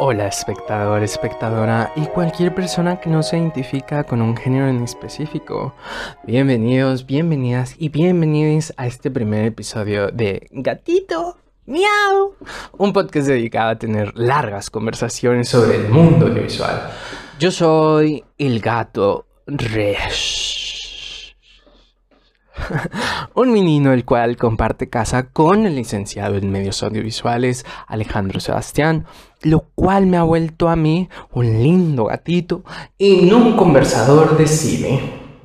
Hola espectador, espectadora y cualquier persona que no se identifica con un género en específico. Bienvenidos, bienvenidas y bienvenidos a este primer episodio de Gatito Miau, un podcast dedicado a tener largas conversaciones sobre el mundo audiovisual. Yo soy el gato Resh. un menino el cual comparte casa con el licenciado en medios audiovisuales Alejandro Sebastián, lo cual me ha vuelto a mí un lindo gatito y un conversador de cine.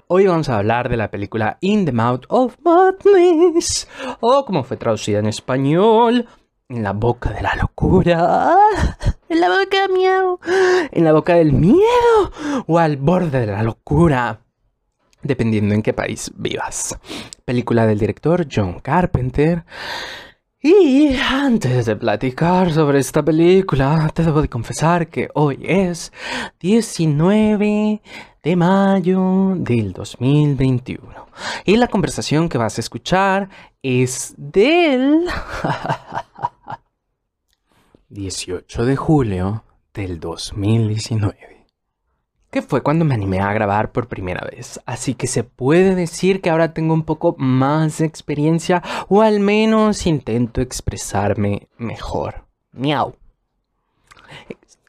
Hoy vamos a hablar de la película In the Mouth of Madness, o como fue traducida en español, En la boca de la locura, en la boca miau, en la boca del miedo, o al borde de la locura dependiendo en qué país vivas. Película del director John Carpenter. Y antes de platicar sobre esta película, te debo de confesar que hoy es 19 de mayo del 2021. Y la conversación que vas a escuchar es del 18 de julio del 2019 que fue cuando me animé a grabar por primera vez. Así que se puede decir que ahora tengo un poco más de experiencia o al menos intento expresarme mejor. Miau.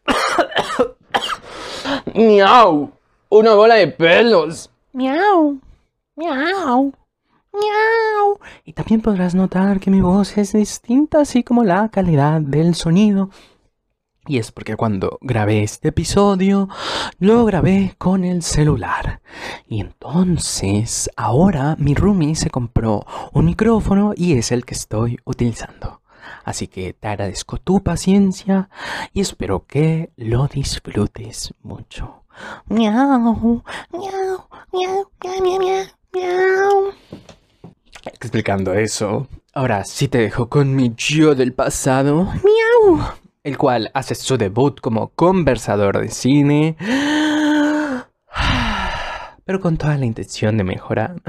Miau. Una bola de pelos. Miau. Miau. Miau. Y también podrás notar que mi voz es distinta, así como la calidad del sonido. Y es porque cuando grabé este episodio, lo grabé con el celular. Y entonces, ahora mi roomie se compró un micrófono y es el que estoy utilizando. Así que te agradezco tu paciencia y espero que lo disfrutes mucho. Miau, miau, miau, miau, miau, miau. Explicando eso, ahora sí te dejo con mi yo del pasado. Miau el cual hace su debut como conversador de cine, pero con toda la intención de mejorar.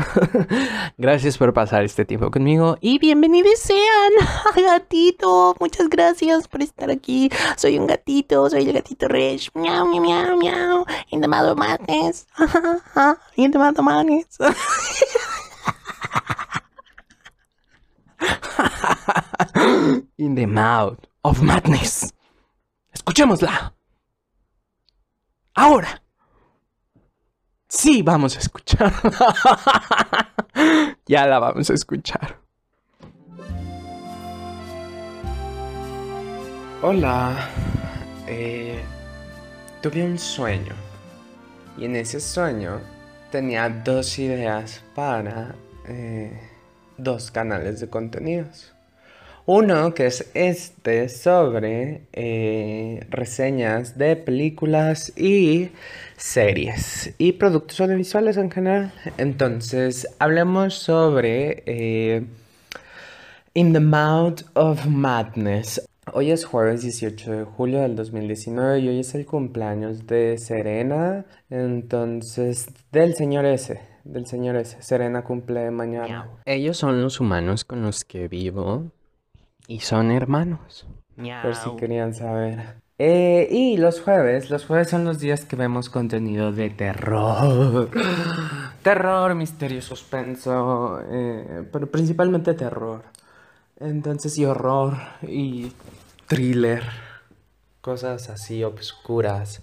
gracias por pasar este tiempo conmigo y bienvenidos sean, gatito. Muchas gracias por estar aquí. Soy un gatito, soy el gatito Rich. Miau, miau, miau, miau. In the mouth of madness. In the mouth of madness. Escuchémosla. Ahora. Sí, vamos a escuchar. ya la vamos a escuchar. Hola. Eh, tuve un sueño. Y en ese sueño tenía dos ideas para eh, dos canales de contenidos. Uno que es este sobre eh, reseñas de películas y series y productos audiovisuales en general. Entonces, hablemos sobre eh, In the Mouth of Madness. Hoy es jueves 18 de julio del 2019 y hoy es el cumpleaños de Serena, entonces del señor S. Del señor S. Serena cumple mañana. Ellos son los humanos con los que vivo y son hermanos. Por si querían saber. Eh, y los jueves, los jueves son los días que vemos contenido de terror. terror, misterio, suspenso, eh, pero principalmente terror. Entonces, y horror, y thriller, cosas así obscuras.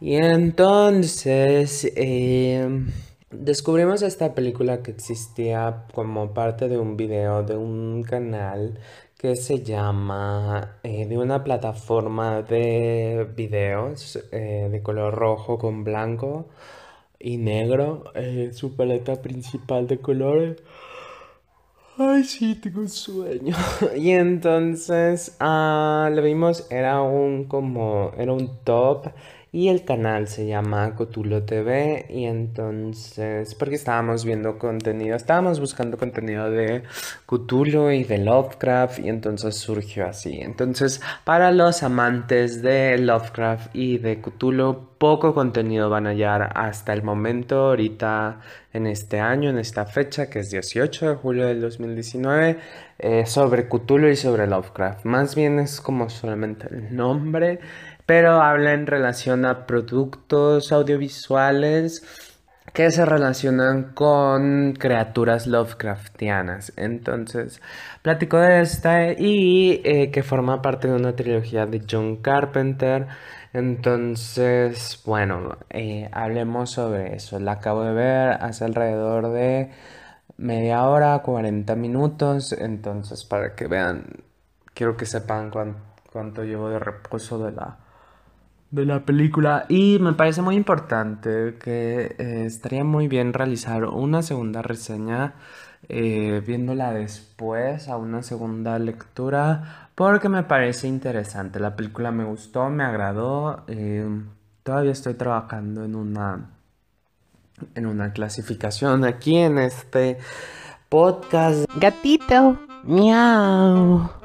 Y entonces, eh, descubrimos esta película que existía como parte de un video de un canal que se llama eh, de una plataforma de videos eh, de color rojo con blanco y negro, eh, su paleta principal de colores. Ay, sí, tengo un sueño. y entonces ah, lo vimos, era un como, era un top y el canal se llama Cotulo TV y entonces, porque estábamos viendo contenido, estábamos buscando contenido de Cthulhu y de Lovecraft y entonces surgió así. Entonces, para los amantes de Lovecraft y de Cthulhu, poco contenido van a hallar hasta el momento, ahorita en este año, en esta fecha, que es 18 de julio del 2019, eh, sobre Cthulhu y sobre Lovecraft. Más bien es como solamente el nombre pero habla en relación a productos audiovisuales que se relacionan con criaturas Lovecraftianas. Entonces, platico de esta y eh, que forma parte de una trilogía de John Carpenter. Entonces, bueno, eh, hablemos sobre eso. La acabo de ver hace alrededor de media hora, 40 minutos. Entonces, para que vean, quiero que sepan cuánto llevo de reposo de la de la película y me parece muy importante que eh, estaría muy bien realizar una segunda reseña eh, viéndola después a una segunda lectura porque me parece interesante. La película me gustó me agradó eh, todavía estoy trabajando en una en una clasificación aquí en este podcast. Gatito miau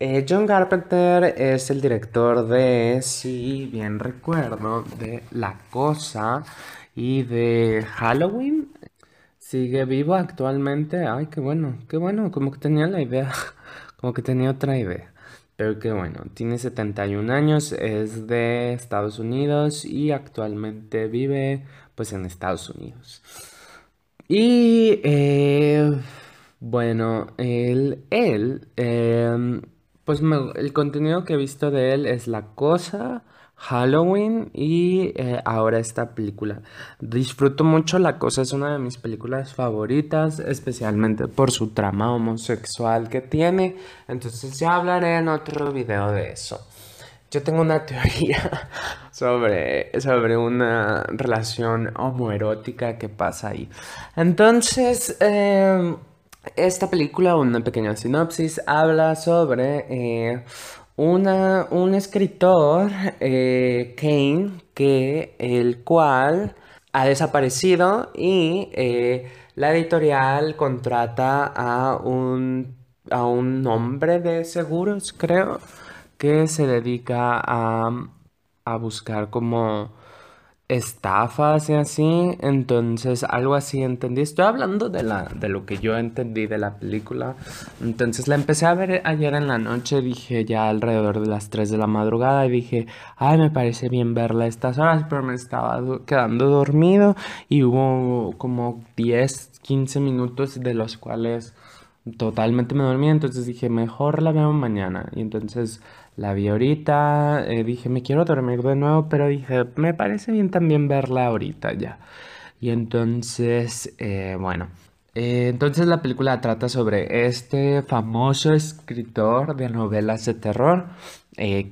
eh, John Carpenter es el director de, si bien recuerdo, de La Cosa y de Halloween. Sigue vivo actualmente. Ay, qué bueno, qué bueno, como que tenía la idea, como que tenía otra idea. Pero qué bueno, tiene 71 años, es de Estados Unidos y actualmente vive pues en Estados Unidos. Y eh, bueno, él, él em, pues el contenido que he visto de él es La Cosa, Halloween y eh, ahora esta película. Disfruto mucho La Cosa, es una de mis películas favoritas, especialmente por su trama homosexual que tiene. Entonces ya hablaré en otro video de eso. Yo tengo una teoría sobre, sobre una relación homoerótica que pasa ahí. Entonces, eh, esta película, una pequeña sinopsis, habla sobre eh, una, un escritor, eh, Kane, que, el cual ha desaparecido y eh, la editorial contrata a un, a un hombre de seguros, creo, que se dedica a, a buscar como estafas y así, entonces algo así entendí. Estoy hablando de la de lo que yo entendí de la película. Entonces la empecé a ver ayer en la noche, dije ya alrededor de las 3 de la madrugada y dije, "Ay, me parece bien verla a estas horas", pero me estaba quedando dormido y hubo como 10, 15 minutos de los cuales totalmente me dormí, entonces dije, "Mejor la veo mañana." Y entonces la vi ahorita, eh, dije, me quiero dormir de nuevo, pero dije, me parece bien también verla ahorita ya. Y entonces, eh, bueno, eh, entonces la película trata sobre este famoso escritor de novelas de terror,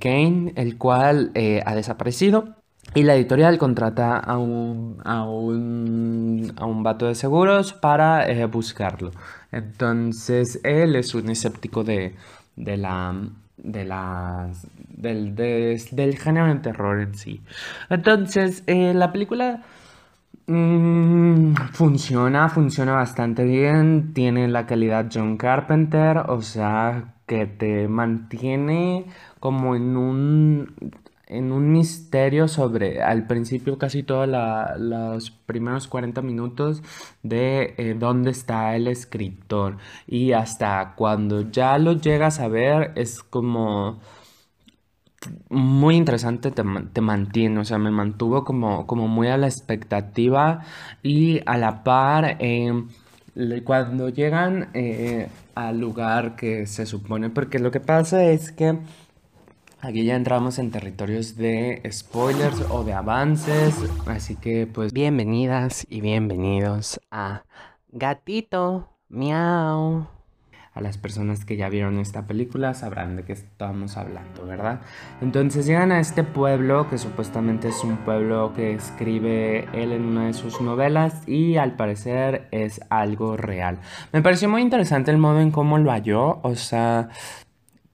Kane, el cual ha desaparecido. Y la editorial contrata a un, a un, a un vato de seguros para buscarlo. Entonces él es un escéptico de, de la de las del, del género de terror en sí. Entonces, eh, la película mm, funciona, funciona bastante bien, tiene la calidad John Carpenter, o sea, que te mantiene como en un en un misterio sobre, al principio casi todos los primeros 40 minutos de eh, dónde está el escritor. Y hasta cuando ya lo llegas a ver es como muy interesante, te, te, mantiene, o sea, me mantuvo como, como muy a la expectativa y a la par em, cuando llegan eh, al lugar que se supone, porque lo que pasa es que Aquí ya entramos en territorios de spoilers o de avances, así que pues bienvenidas y bienvenidos a Gatito Miau. A las personas que ya vieron esta película sabrán de qué estamos hablando, ¿verdad? Entonces llegan a este pueblo que supuestamente es un pueblo que escribe él en una de sus novelas y al parecer es algo real. Me pareció muy interesante el modo en cómo lo halló, o sea,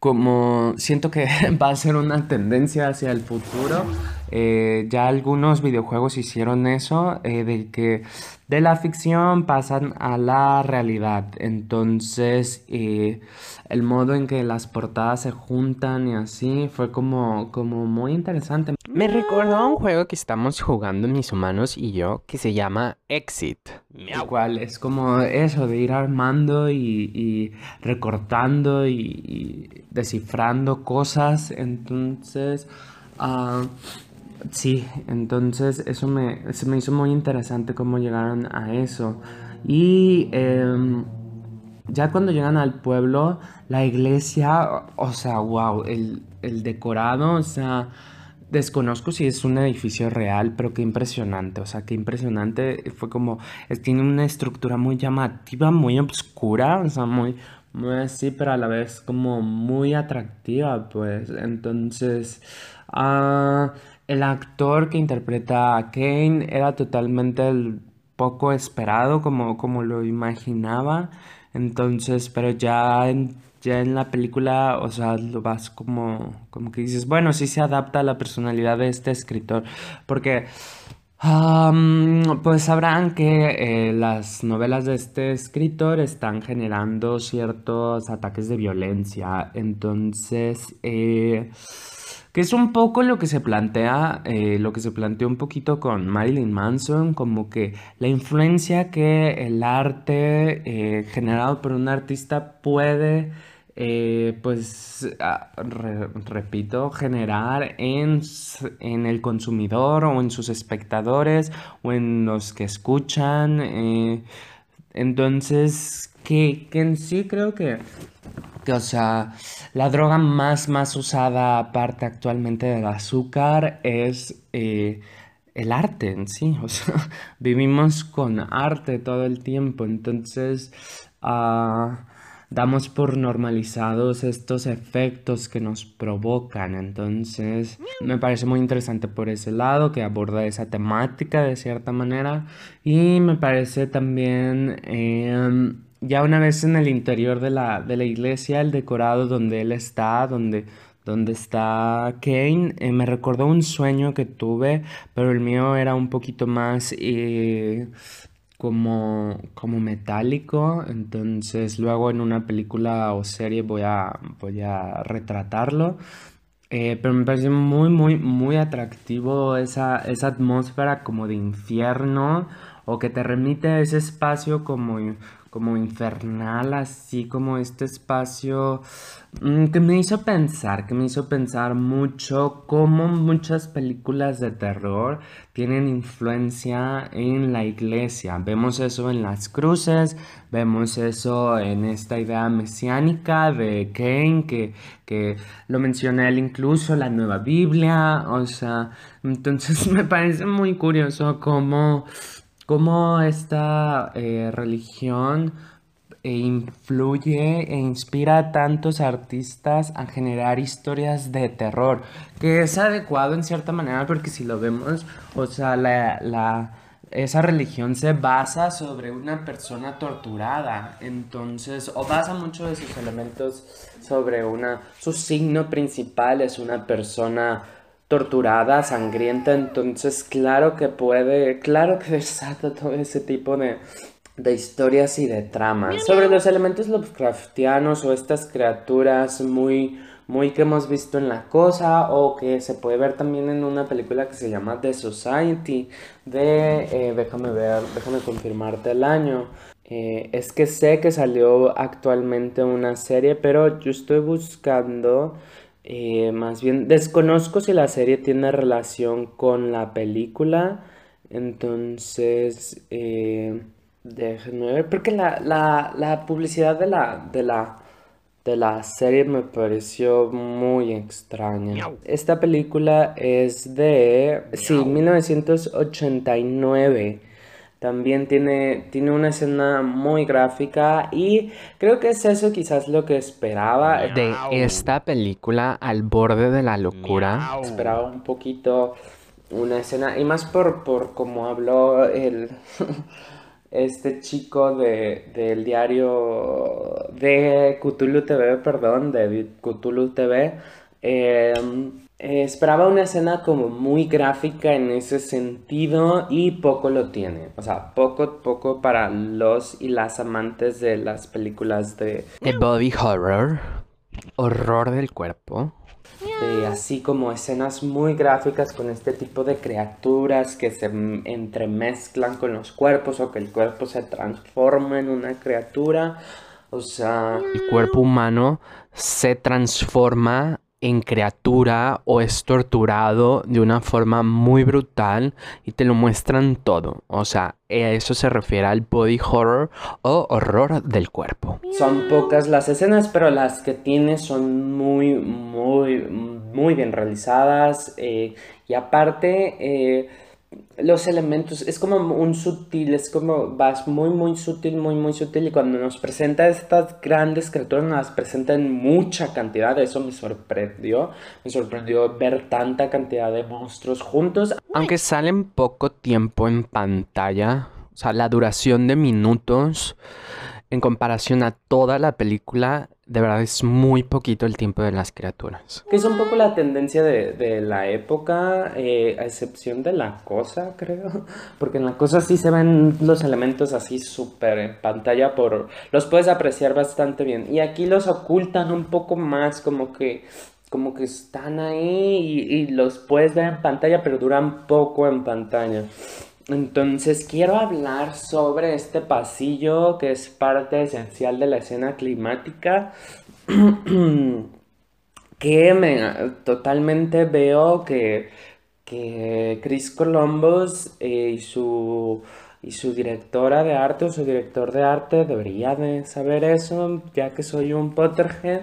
como siento que va a ser una tendencia hacia el futuro eh, ya algunos videojuegos hicieron eso, eh, de que de la ficción pasan a la realidad. Entonces, eh, el modo en que las portadas se juntan y así fue como, como muy interesante. Me recordó a un juego que estamos jugando mis humanos y yo que se llama Exit. Igual es como eso de ir armando y, recortando y, descifrando cosas. Entonces, ah, sí, entonces eso me, se me hizo muy interesante cómo llegaron a eso. Y em, ya cuando llegan al pueblo, la iglesia, o sea, wow, el, el decorado, o sea Desconozco si es un edificio real, pero qué impresionante, o sea, qué impresionante. Fue como, tiene una estructura muy llamativa, muy oscura, o sea, muy, muy así, pero a la vez como muy atractiva, pues. Entonces, ah, el actor que interpreta a Kane era totalmente el poco esperado, como, como lo imaginaba. Entonces, pero ya en ya en la película, o sea, lo vas como, como que dices, bueno, sí se adapta a la personalidad de este escritor, porque pues sabrán que eh, las novelas de este escritor están generando ciertos ataques de violencia, entonces... Eh, que es un poco lo que se plantea, eh, lo que se planteó un poquito con Marilyn Manson, como que la influencia que el arte generado por un artista puede eh, pues, repito, generar en, en, el consumidor o en sus espectadores o en los que escuchan. Eh, entonces, que, en sí creo que, que, o sea, la droga más, más usada aparte actualmente del azúcar es... Eh, el arte en sí, o sea, vivimos con arte todo el tiempo, entonces, uh, damos por normalizados estos efectos que nos provocan. Entonces, me parece muy interesante por ese lado que aborda esa temática de cierta manera. Y me parece también, em, ya una vez en el interior de la, de la iglesia, el decorado donde él está, donde donde está Kane, eh, me recordó un sueño que tuve, pero el mío era un poquito más eh, como, como metálico, entonces luego en una película o serie voy a, voy a retratarlo. Eh, pero me parece muy, muy, muy atractivo esa, esa atmósfera como de infierno o que te remite a ese espacio como como infernal, así como este espacio mm, que me hizo pensar, que me hizo pensar mucho cómo muchas películas de terror tienen influencia en la iglesia. Vemos eso en las cruces, vemos eso en esta idea mesiánica de Kane, que, que lo menciona él incluso, la nueva Biblia, o sea, entonces me parece muy curioso cómo cómo esta eh, religión eh, influye e inspira a tantos artistas a generar historias de terror, que es adecuado en cierta manera porque si lo vemos, o sea, la, esa religión se basa sobre una persona torturada, entonces, o basa mucho de sus elementos sobre una, su signo principal es una persona torturada, sangrienta, entonces claro que puede, claro que desata todo ese tipo de, de historias y de tramas. Sobre los elementos Lovecraftianos o estas criaturas muy, muy que hemos visto en la cosa o que se puede ver también en una película que se llama The Society de, eh, déjame ver, déjame confirmarte el año. Eh, es que sé que salió actualmente una serie, pero yo estoy buscando eh, más bien, desconozco si la serie tiene relación con la película. Entonces, eh, déjenme ver. Porque la, publicidad de la, de, la, de la serie me pareció muy extraña. Esta película es de, sí, 1989. También tiene, tiene una escena muy gráfica y creo que es eso quizás lo que esperaba. De esta película al borde de la locura. Esperaba un poquito una escena y más por, por como habló el... este chico de, del diario de Cthulhu TV, perdón, de Cthulhu TV, em, Eh, esperaba una escena como muy gráfica en ese sentido y poco lo tiene. O sea, poco, poco para los y las amantes de las películas de... De body horror, horror del cuerpo. así como escenas muy gráficas con este tipo de criaturas que se entremezclan con los cuerpos o que el cuerpo se transforma en una criatura. O sea, El cuerpo humano se transforma en criatura o es torturado de una forma muy brutal y te lo muestran todo. O sea, a eso se refiere al body horror o horror del cuerpo. Son pocas las escenas, pero las que tiene son muy, muy, muy bien realizadas. eh, y aparte, eh, los elementos, es como un sutil, es como, vas muy, muy sutil, muy, muy sutil. Y cuando nos presenta estas grandes criaturas, nos las presenta en mucha cantidad. Eso me sorprendió. Me sorprendió ver tanta cantidad de monstruos juntos. Aunque salen poco tiempo en pantalla, o sea, la duración de minutos en comparación a toda la película, de verdad es muy poquito el tiempo de las criaturas. Que es un poco la tendencia de, de la época, eh, a excepción de la cosa, creo. Porque en la cosa sí se ven los elementos así súper en pantalla, por, los puedes apreciar bastante bien. Y aquí los ocultan un poco más, como que, como que están ahí y, y los puedes ver en pantalla, pero duran poco en pantalla. Entonces quiero hablar sobre este pasillo que es parte esencial de la escena climática. que me totalmente veo que, que Chris Columbus eh, y su y su directora de arte o su director de arte debería de saber eso, ya que soy un Potterhead.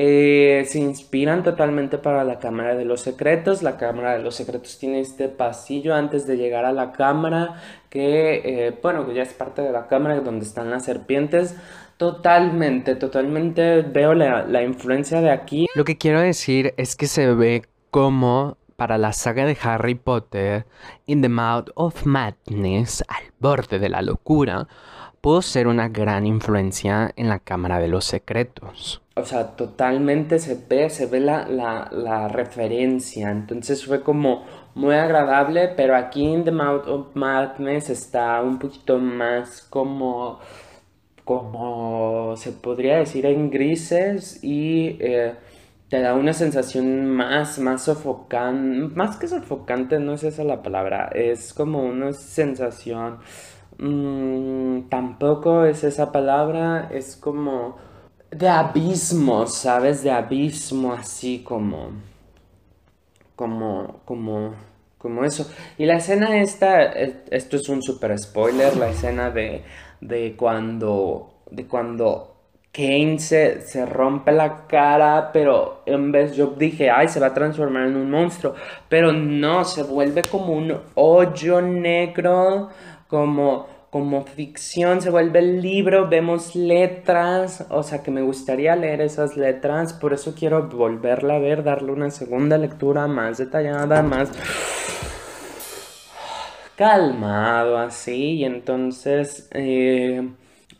Eh, se inspiran totalmente para la Cámara de los Secretos. La Cámara de los Secretos tiene este pasillo antes de llegar a la cámara, que, eh, bueno, que ya es parte de la cámara donde están las serpientes. Totalmente, totalmente veo la, la influencia de aquí. Lo que quiero decir es que se ve como para la saga de Harry Potter, In the Mouth of Madness, al borde de la locura, pudo ser una gran influencia en la Cámara de los Secretos. O sea, totalmente se ve, se ve la, la, referencia. Entonces fue como muy agradable, pero aquí en The Mouth of Madness está un poquito más como, como se podría decir en grises y eh, te da una sensación más, más sofocante, más que sofocante, no es esa la palabra, es como una sensación, mm, tampoco es esa palabra, es como de abismo, ¿sabes? De abismo, así como, como, como, como eso. Y la escena esta, eh, esto es un super spoiler, la escena de, de cuando, de cuando Kane se, se rompe la cara, pero en vez yo dije, ay, se va a transformar en un monstruo, pero no, se vuelve como un hoyo negro, como como ficción, se vuelve el libro, vemos letras, o sea que me gustaría leer esas letras, por eso quiero volverla a ver, darle una segunda lectura más detallada, más calmado así, y entonces, eh,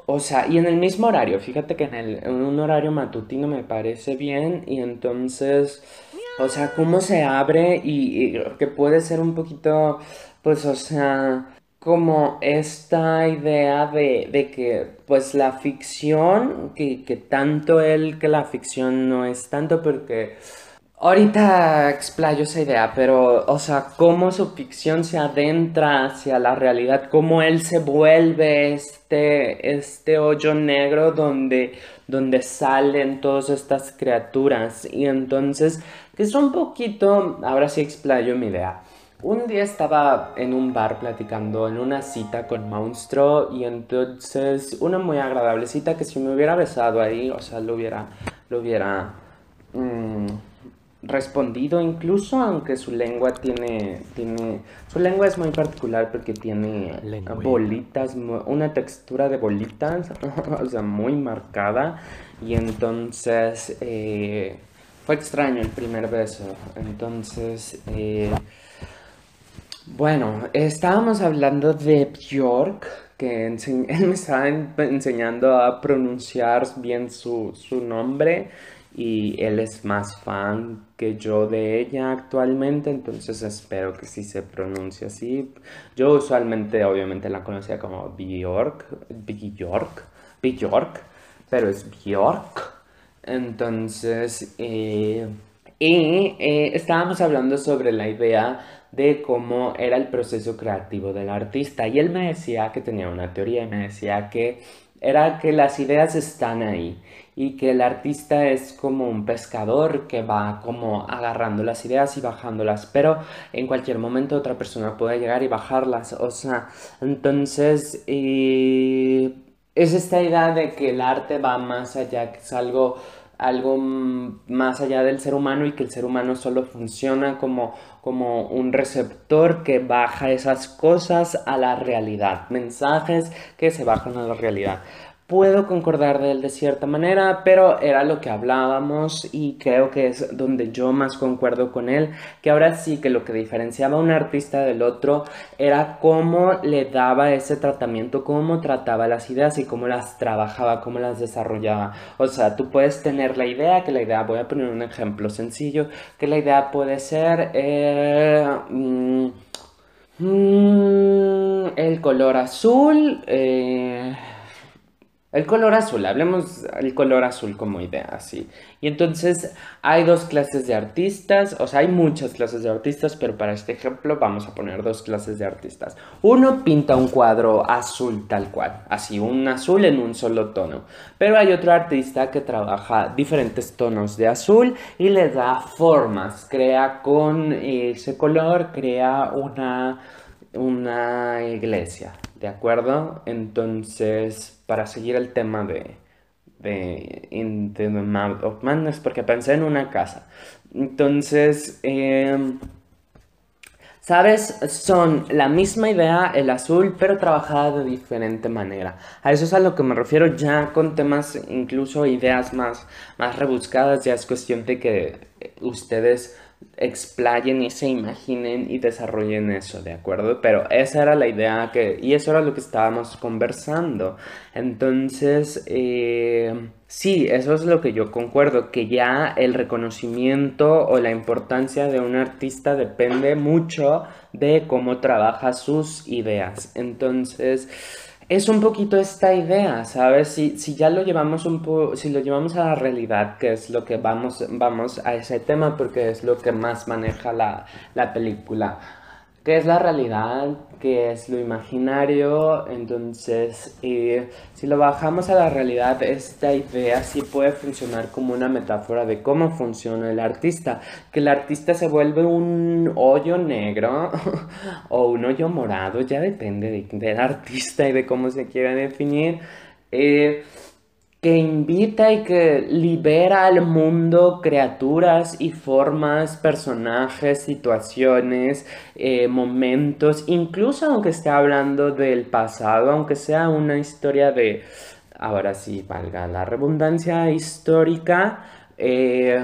o sea, y en el mismo horario, fíjate que en, el, en un horario matutino me parece bien, y entonces, o sea, cómo se abre y, y que puede ser un poquito, pues, o sea como esta idea de, de que pues la ficción, que, que tanto él que la ficción no es tanto porque ahorita explayo esa idea, pero o sea, cómo su ficción se adentra hacia la realidad, cómo él se vuelve este, este hoyo negro donde, donde salen todas estas criaturas y entonces, que es un poquito, ahora sí explayo mi idea. Un día estaba en un bar platicando en una cita con Monstruo y entonces una muy agradable cita que si me hubiera besado ahí, o sea, lo hubiera, lo hubiera mm, respondido incluso, aunque su lengua tiene, tiene, su lengua es muy particular porque tiene Lengua. bolitas, una textura de bolitas, o sea, muy marcada y entonces eh, fue extraño el primer beso, entonces... eh, bueno, estábamos hablando de Bjork, que él me estaba en- enseñando a pronunciar bien su, su nombre y él es más fan que yo de ella actualmente, entonces espero que sí se pronuncie así. Yo usualmente obviamente la conocía como Bjork, Bjork, Bjork, pero es Bjork. Entonces, eh, y eh, estábamos hablando sobre la idea de cómo era el proceso creativo del artista. Y él me decía que tenía una teoría y me decía que era que las ideas están ahí y que el artista es como un pescador que va como agarrando las ideas y bajándolas, pero en cualquier momento otra persona puede llegar y bajarlas, o sea, entonces es esta idea de que el arte va más allá, que es algo algo más allá del ser humano y que el ser humano solo funciona como, como un receptor que baja esas cosas a la realidad, mensajes que se bajan a la realidad puedo concordar de él de cierta manera, pero era lo que hablábamos y creo que es donde yo más concuerdo con él, que ahora sí que lo que diferenciaba a un artista del otro era cómo le daba ese tratamiento, cómo trataba las ideas y cómo las trabajaba, cómo las desarrollaba. O sea, tú puedes tener la idea, que la idea, voy a poner un ejemplo sencillo, que la idea puede ser... Eh, mm, mm, el color azul, eh, el color azul, hablemos el color azul como idea, así. Y entonces hay dos clases de artistas, o sea, hay muchas clases de artistas, pero para este ejemplo vamos a poner dos clases de artistas. Uno pinta un cuadro azul tal cual, así, un azul en un solo tono. Pero hay otro artista que trabaja diferentes tonos de azul y le da formas, crea con ese color, crea una, una iglesia, ¿de acuerdo? Entonces para seguir el tema de, de the Mouth of Madness, porque pensé en una casa. Entonces, em, ¿sabes? Son la misma idea, el azul, pero trabajada de diferente manera. A eso es a lo que me refiero ya con temas, incluso ideas más, más rebuscadas, ya es cuestión de que ustedes explayen y se imaginen y desarrollen eso, ¿de acuerdo? Pero esa era la idea que, y eso era lo que estábamos conversando. Entonces, eh, sí, eso es lo que yo concuerdo, que ya el reconocimiento o la importancia de un artista depende mucho de cómo trabaja sus ideas. Entonces, es un poquito esta idea, ¿sabes? Si, si ya lo llevamos un poco, si lo llevamos a la realidad, que es lo que vamos, vamos a ese tema porque es lo que más maneja la, la película qué es la realidad, qué es lo imaginario. Entonces, si lo bajamos a la realidad, esta idea sí puede funcionar como una metáfora de cómo funciona el artista. Que el artista se vuelve un hoyo negro o un hoyo morado, ya depende del artista y de cómo se quiera definir. Eh, que invita y que libera al mundo criaturas y formas, personajes, situaciones, eh, momentos, incluso aunque esté hablando del pasado, aunque sea una historia de, ahora sí, valga la redundancia histórica, eh,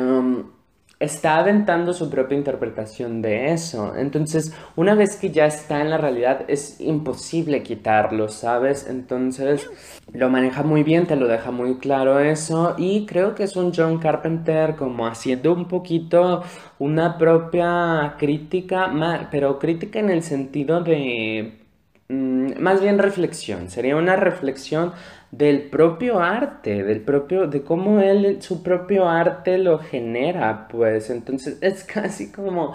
está aventando su propia interpretación de eso. Entonces, una vez que ya está en la realidad, es imposible quitarlo, ¿sabes? Entonces, lo maneja muy bien, te lo deja muy claro eso. Y creo que es un John Carpenter como haciendo un poquito una propia crítica, pero crítica en el sentido de... Mm, más bien reflexión, sería una reflexión del propio arte, del propio, de cómo él, su propio arte lo genera, pues. Entonces es casi como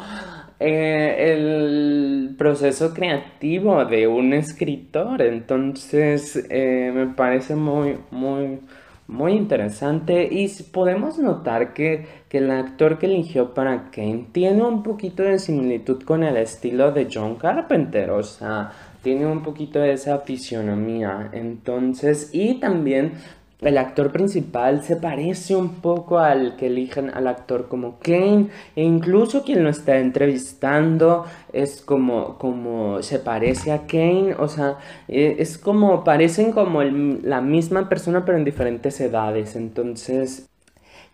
eh, el proceso creativo de un escritor, entonces eh, me parece muy, muy, muy interesante. Y podemos notar que, que el actor que eligió para Kane tiene un poquito de similitud con el estilo de John Carpenter, o sea, tiene un poquito de esa fisionomía. Entonces, y también el actor principal se parece un poco al que eligen al actor como Kane e incluso quien lo está entrevistando es como como se parece a Kane o sea e, es como parecen como la misma persona pero en diferentes edades entonces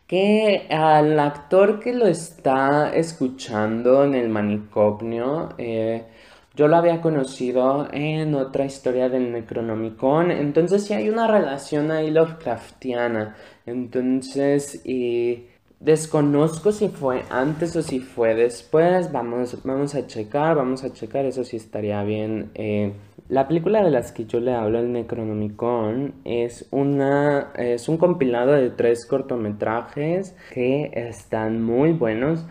que al actor que lo está escuchando en el manicomio eh, yo lo había conocido en otra historia del Necronomicon, entonces sí hay una relación ahí Lovecraftiana. Entonces, y desconozco si fue antes o si fue después. Vamos, vamos a checar, vamos a checar, eso sí estaría bien. Eh, la película de las que yo le hablo, el Necronomicon, es, una, es un compilado de tres cortometrajes que están muy buenos.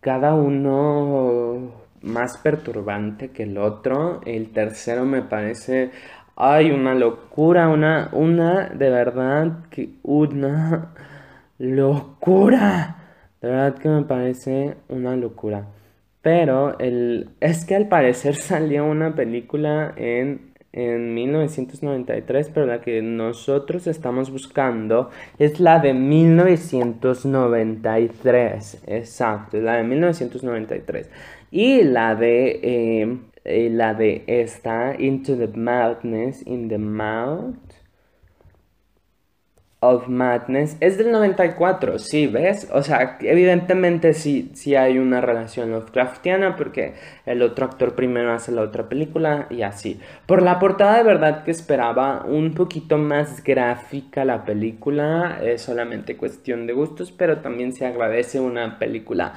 Cada uno más perturbante que el otro. El tercero me parece, ay, una locura, una, una, de verdad, que una locura. De verdad que me parece una locura. Pero el, es que al parecer salió una película en, en 1993, pero la que nosotros estamos buscando es la de 1993. Exacto, la de 1993. Y la de, eh, eh, la de esta, Into the Madness, in the Mouth of Madness, es del 94, sí, ¿ves? O sea, evidentemente sí, sí hay una relación Lovecraftiana porque el otro actor primero hace la otra película y así. Por la portada de verdad que esperaba un poquito más gráfica la película, es solamente cuestión de gustos, pero también se agradece una película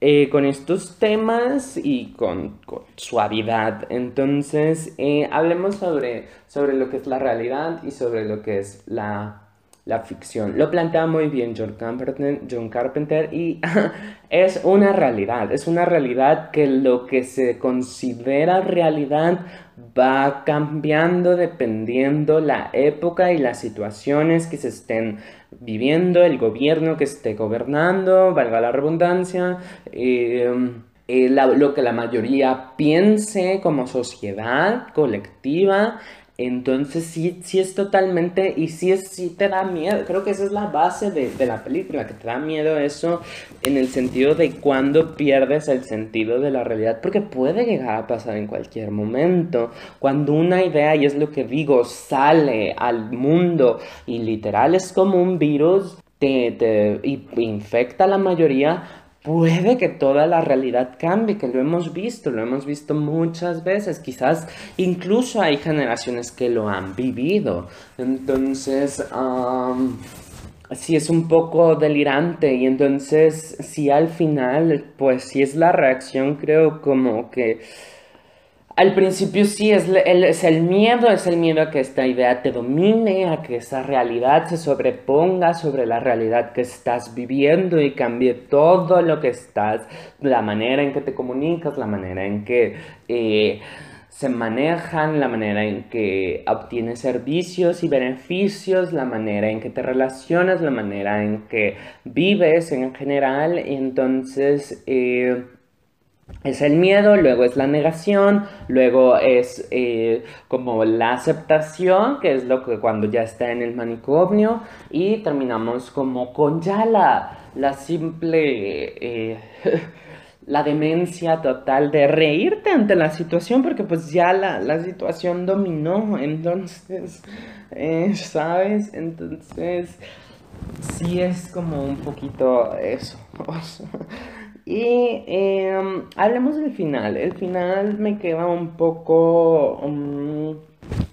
eh, con estos temas y con, suavidad. Entonces, eh, hablemos sobre, sobre lo que es la realidad y sobre lo que es la, ficción. Lo plantea muy bien John Carpenter, y es una realidad, es una realidad que lo que se considera realidad va cambiando dependiendo la época y las situaciones que se estén viviendo, el gobierno que esté gobernando, valga la redundancia, eh, eh, lo que la mayoría piense como sociedad colectiva entonces sí, sí es totalmente, y sí, es, sí te da miedo, creo que esa es la base de, de, la película, que te da miedo eso en el sentido de cuando pierdes el sentido de la realidad, porque puede llegar a pasar en cualquier momento, cuando una idea, y es lo que digo, sale al mundo y literal es como un virus, te, te infecta a la mayoría, puede que toda la realidad cambie, que lo hemos visto, lo hemos visto muchas veces, quizás incluso hay generaciones que lo han vivido. Entonces, sí es un poco delirante y entonces, si al final, pues si es la reacción, creo como que al principio sí es el, miedo, es el miedo a que esta idea te domine, a que esa realidad se sobreponga sobre la realidad que estás viviendo y cambie todo lo que estás, la manera en que te comunicas, la manera en que eh, se manejan, la manera en que obtienes servicios y beneficios, la manera en que te relacionas, la manera en que vives en general. Entonces, eh, es el miedo, luego es la negación, luego es eh, como la aceptación, que es lo que cuando ya está en el manicomio, y terminamos como con ya la, la simple, eh, la demencia total de reírte ante la situación, porque pues ya la, la situación dominó, entonces, eh, ¿sabes? Entonces, sí es como un poquito eso. Y em, hablemos del final. El final me queda un poco... Mm,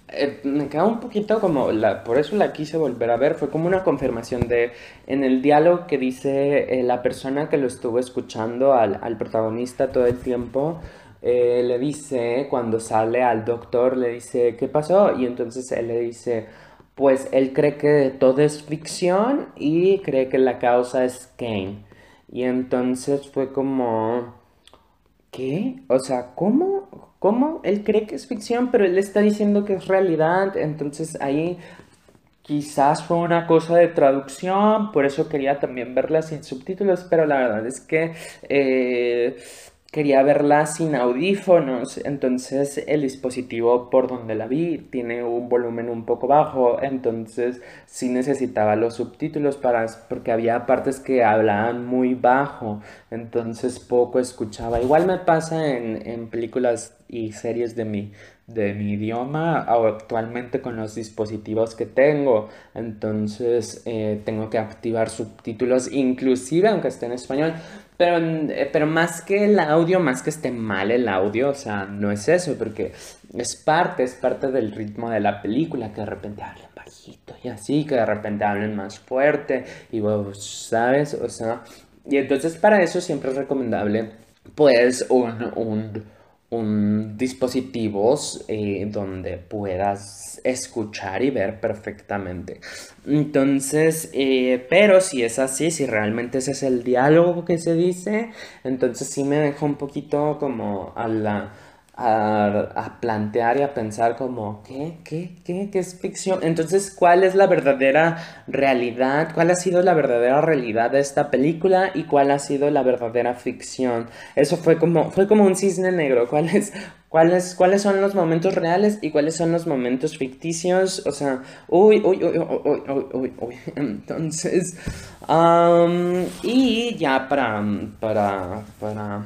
eh, me queda un poquito como... Por eso la quise volver a ver. Fue como una confirmación de... En el diálogo que dice eh, la persona que lo estuvo escuchando al, al protagonista todo el tiempo. Eh, le dice, cuando sale al doctor, le dice, ¿qué pasó? Y entonces él le dice, pues él cree que todo es ficción y cree que la causa es Kane. Y entonces fue como, ¿qué? O sea, ¿cómo? ¿Cómo? Él cree que es ficción, pero él está diciendo que es realidad. Entonces ahí quizás fue una cosa de traducción, por eso quería también verla sin subtítulos, pero la verdad es que... Eh, quería verla sin audífonos, entonces el dispositivo por donde la vi tiene un volumen un poco bajo, entonces sí necesitaba los subtítulos para, porque había partes que hablaban muy bajo, entonces poco escuchaba. Igual me pasa en, en películas y series de mi, de mi idioma actualmente con los dispositivos que tengo. Entonces eh, tengo que activar subtítulos inclusive aunque esté en español. Pero, eh, pero más que el audio, más que esté mal el audio, o sea, no es eso, porque es parte, es parte del ritmo de la película, que de repente hablen bajito y así, que de repente hablen más fuerte, y vos, ¿sabes? O sea, y entonces para eso siempre es recomendable, pues, un, un un dispositivos eh, donde puedas escuchar y ver perfectamente. Entonces, eh, pero si es así, si realmente ese es el diálogo que se dice, entonces sí me deja un poquito como a la a, plantear y a pensar como, ¿qué? ¿Qué? ¿Qué? ¿Qué es ficción? Entonces, ¿cuál es la verdadera realidad? ¿Cuál ha sido la verdadera realidad de esta película? ¿Y cuál ha sido la verdadera ficción? Eso fue como, fue como un cisne negro. ¿Cuáles, cuáles, ¿Cuáles son los momentos reales y cuáles son los momentos ficticios? O sea, uy, uy, uy, uy, uy, uy, uy. Entonces, y ya para, para, para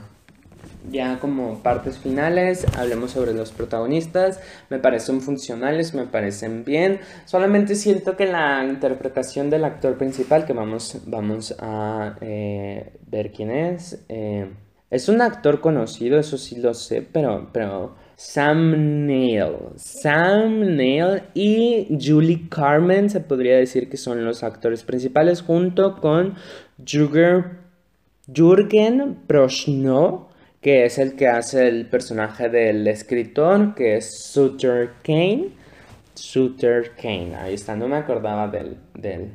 ya como partes finales, hablemos sobre los protagonistas. Me parecen funcionales, me parecen bien. Solamente siento que la interpretación del actor principal, que vamos, vamos a eh, ver quién es, eh, es un actor conocido, eso sí lo sé, pero, pero Sam Neill. Sam Neill y Julie Carmen se podría decir que son los actores principales junto con Jürgen Prochnow que es el que hace el personaje del escritor, que es Sutter Kane. Sutter Kane, ahí está, no me acordaba del, del,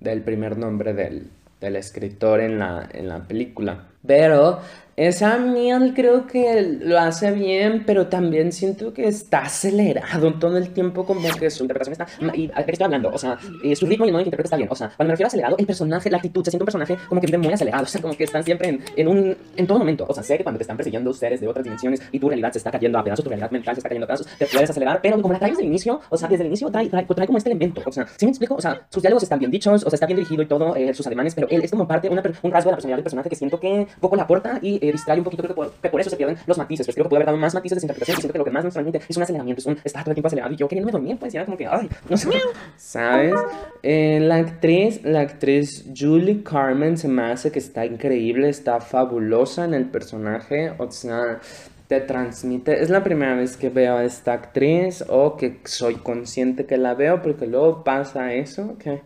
del, primer nombre del, del escritor en la, en la película. Pero esa miel creo que lo hace bien, pero también siento que está acelerado todo el tiempo, como que su interpretación está. ¿Y a qué estoy hablando? O sea, su ritmo y el modo en que interpreta está bien. O sea, cuando me refiero a acelerado, el personaje, la actitud, se siente un personaje como que vive muy acelerado. O sea, como que están siempre en, en, un. en todo momento. O sea, sé que cuando te están persiguiendo seres de otras dimensiones y tu realidad se está cayendo a pedazos, tu realidad mental se está cayendo a pedazos, te puedes acelerar, pero como la traes desde el inicio, o sea, desde el inicio trae, trae, trae como este elemento. O sea, ¿sí me explico? O sea, sus diálogos están bien dichos, o sea, está bien dirigido y todo, eh, sus ademanes, pero él es como parte, una, un rasgo de la personalidad del personaje que siento que poco la aporta y eh, distrae un poquito, creo que que por eso se pierden los matices. Pues creo que puede haber dado más matices de interpretación. Y siento que lo que más nos transmite es un aceleramiento, es un estar todo el tiempo acelerado. Y yo queriéndome dormir, pues, ya como que, ay, no sé. ¿Sabes? Eh, la actriz, la actriz Julie Carmen se me hace que está increíble, está fabulosa en el personaje. O sea, te transmite. Es la primera vez que veo a esta actriz o que soy consciente que la veo, porque luego pasa eso, que,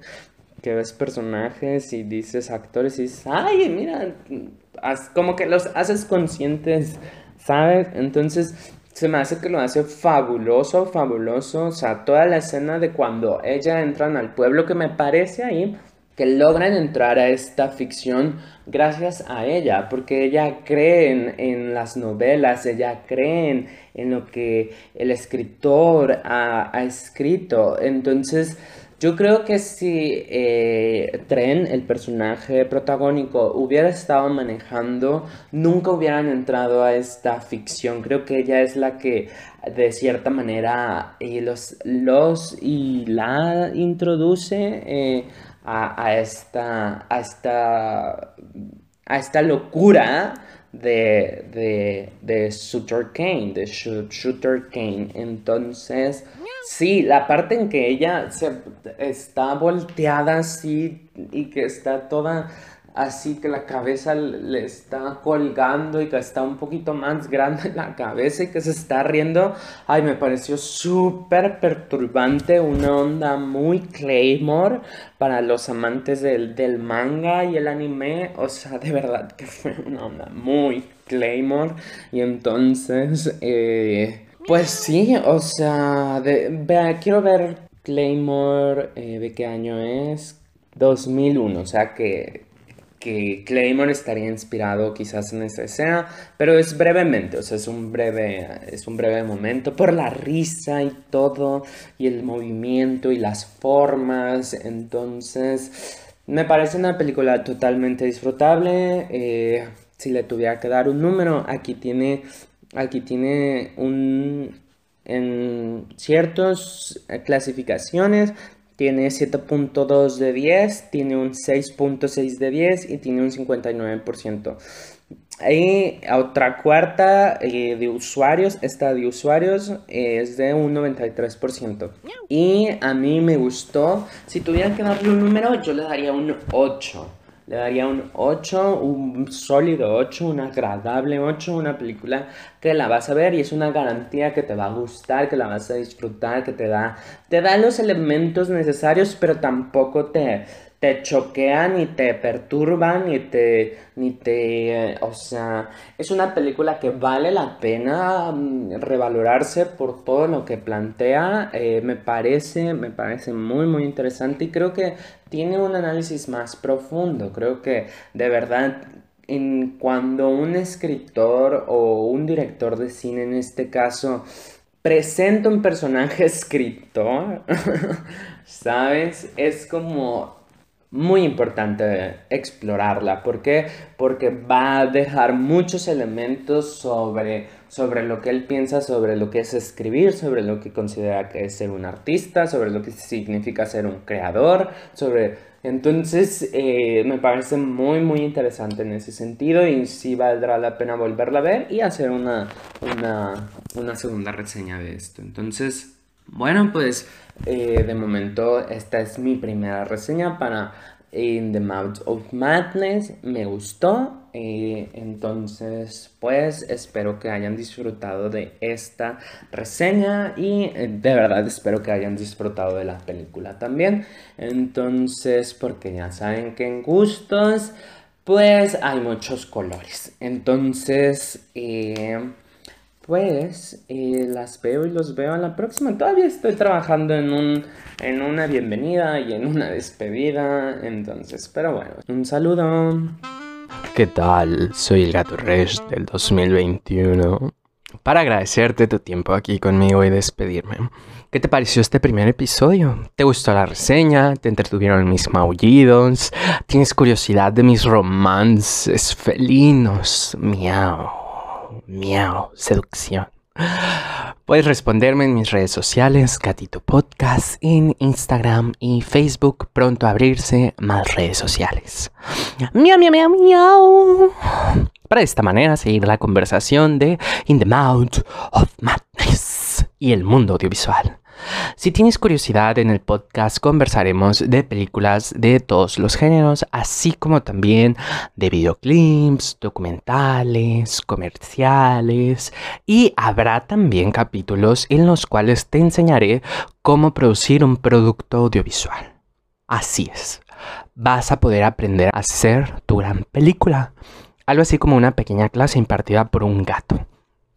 que ves personajes y dices actores y dices, ay, mira, como que los haces conscientes, ¿sabes? Entonces se me hace que lo hace fabuloso, fabuloso. O sea, toda la escena de cuando ella entran al pueblo que me parece ahí que logran entrar a esta ficción gracias a ella, porque ella cree en, las novelas, ella cree en, lo que el escritor ha, ha escrito. Entonces, yo creo que si eh, Tren, el personaje protagónico, hubiera estado manejando, nunca hubieran entrado a esta ficción. Creo que ella es la que de cierta manera los, los y la introduce eh, a, esta, a, esta, a esta locura de, de, de Shooter Kane, de Shooter Kane. Entonces, sí, la parte en que ella se está volteada así y que está toda así que la cabeza le está colgando y que está un poquito más grande la cabeza y que se está riendo. Ay, me pareció súper perturbante, una onda muy Claymore para los amantes del, del, manga y el anime. O sea, de verdad que fue una onda muy Claymore. Y entonces, eh, pues sí, o sea, de, quiero ver Claymore, eh, ¿de qué año es? 2001, o sea que que Claymore estaría inspirado quizás en esa escena, pero es brevemente, o sea, es un breve, es un breve momento por la risa y todo, y el movimiento y las formas, entonces me parece una película totalmente disfrutable, eh, si le tuviera que dar un número, aquí tiene, aquí tiene un, en ciertas clasificaciones tiene 7.2 de 10, tiene un 6.6 de 10 y tiene un 59%. Y otra cuarta eh, de usuarios, esta de usuarios es de un 93%. Y a mí me gustó, si tuviera que darle un número, yo le daría un 8. Le daría un 8, un sólido 8, un agradable 8, una película que la vas a ver y es una garantía que te va a gustar, que la vas a disfrutar, que te da, te da los elementos necesarios, pero tampoco te, te choquean ni te perturban ni te ni te o sea es una película que vale la pena mm, revalorarse por todo lo que plantea eh, me parece me parece muy muy interesante y creo que tiene un análisis más profundo. Creo que de verdad en cuando un escritor o un director de cine en este caso presenta un personaje escritor sabes es como muy importante explorarla. ¿Por qué? Porque va a dejar muchos elementos sobre, sobre lo que él piensa, sobre lo que es escribir, sobre lo que considera que es ser un artista, sobre lo que significa ser un creador, sobre... Entonces eh, me parece muy muy interesante en ese sentido y sí valdrá la pena volverla a ver y hacer una, una, una segunda reseña de esto. Entonces, bueno, pues eh, de momento esta es mi primera reseña para In the Mouth of Madness. Me gustó. Eh, entonces, pues espero que hayan disfrutado de esta reseña y eh, de verdad espero que hayan disfrutado de la película también. Entonces, porque ya saben que en gustos, pues hay muchos colores. Entonces, pues eh, las veo y los veo a la próxima. Todavía estoy trabajando en, un, en una bienvenida y en una despedida. Entonces, pero bueno, un saludo. ¿Qué tal? Soy el Gato Resh del 2021. Para agradecerte tu tiempo aquí conmigo y despedirme. ¿Qué te pareció este primer episodio? ¿Te gustó la reseña? ¿Te entretuvieron mis maullidos? ¿Tienes curiosidad de mis romances felinos? Miau miau, seducción. Puedes responderme en mis redes sociales, Gatito Podcast, en Instagram y Facebook. Pronto a abrirse más redes sociales. Miau, miau, miau, miau. Para de esta manera seguir la conversación de In the Mouth of Madness y el mundo audiovisual. Si tienes curiosidad en el podcast conversaremos de películas de todos los géneros, así como también de videoclips, documentales, comerciales y habrá también capítulos en los cuales te enseñaré cómo producir un producto audiovisual. Así es, vas a poder aprender a hacer tu gran película. Algo así como una pequeña clase impartida por un gato.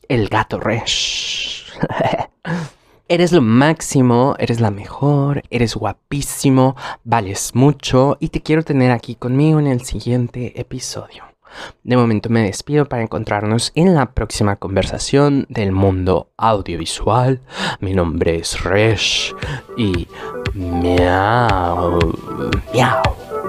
El gato Resh. Eres lo máximo, eres la mejor, eres guapísimo, vales mucho y te quiero tener aquí conmigo en el siguiente episodio. De momento me despido para encontrarnos en la próxima conversación del mundo audiovisual. Mi nombre es Resh y miau, miau.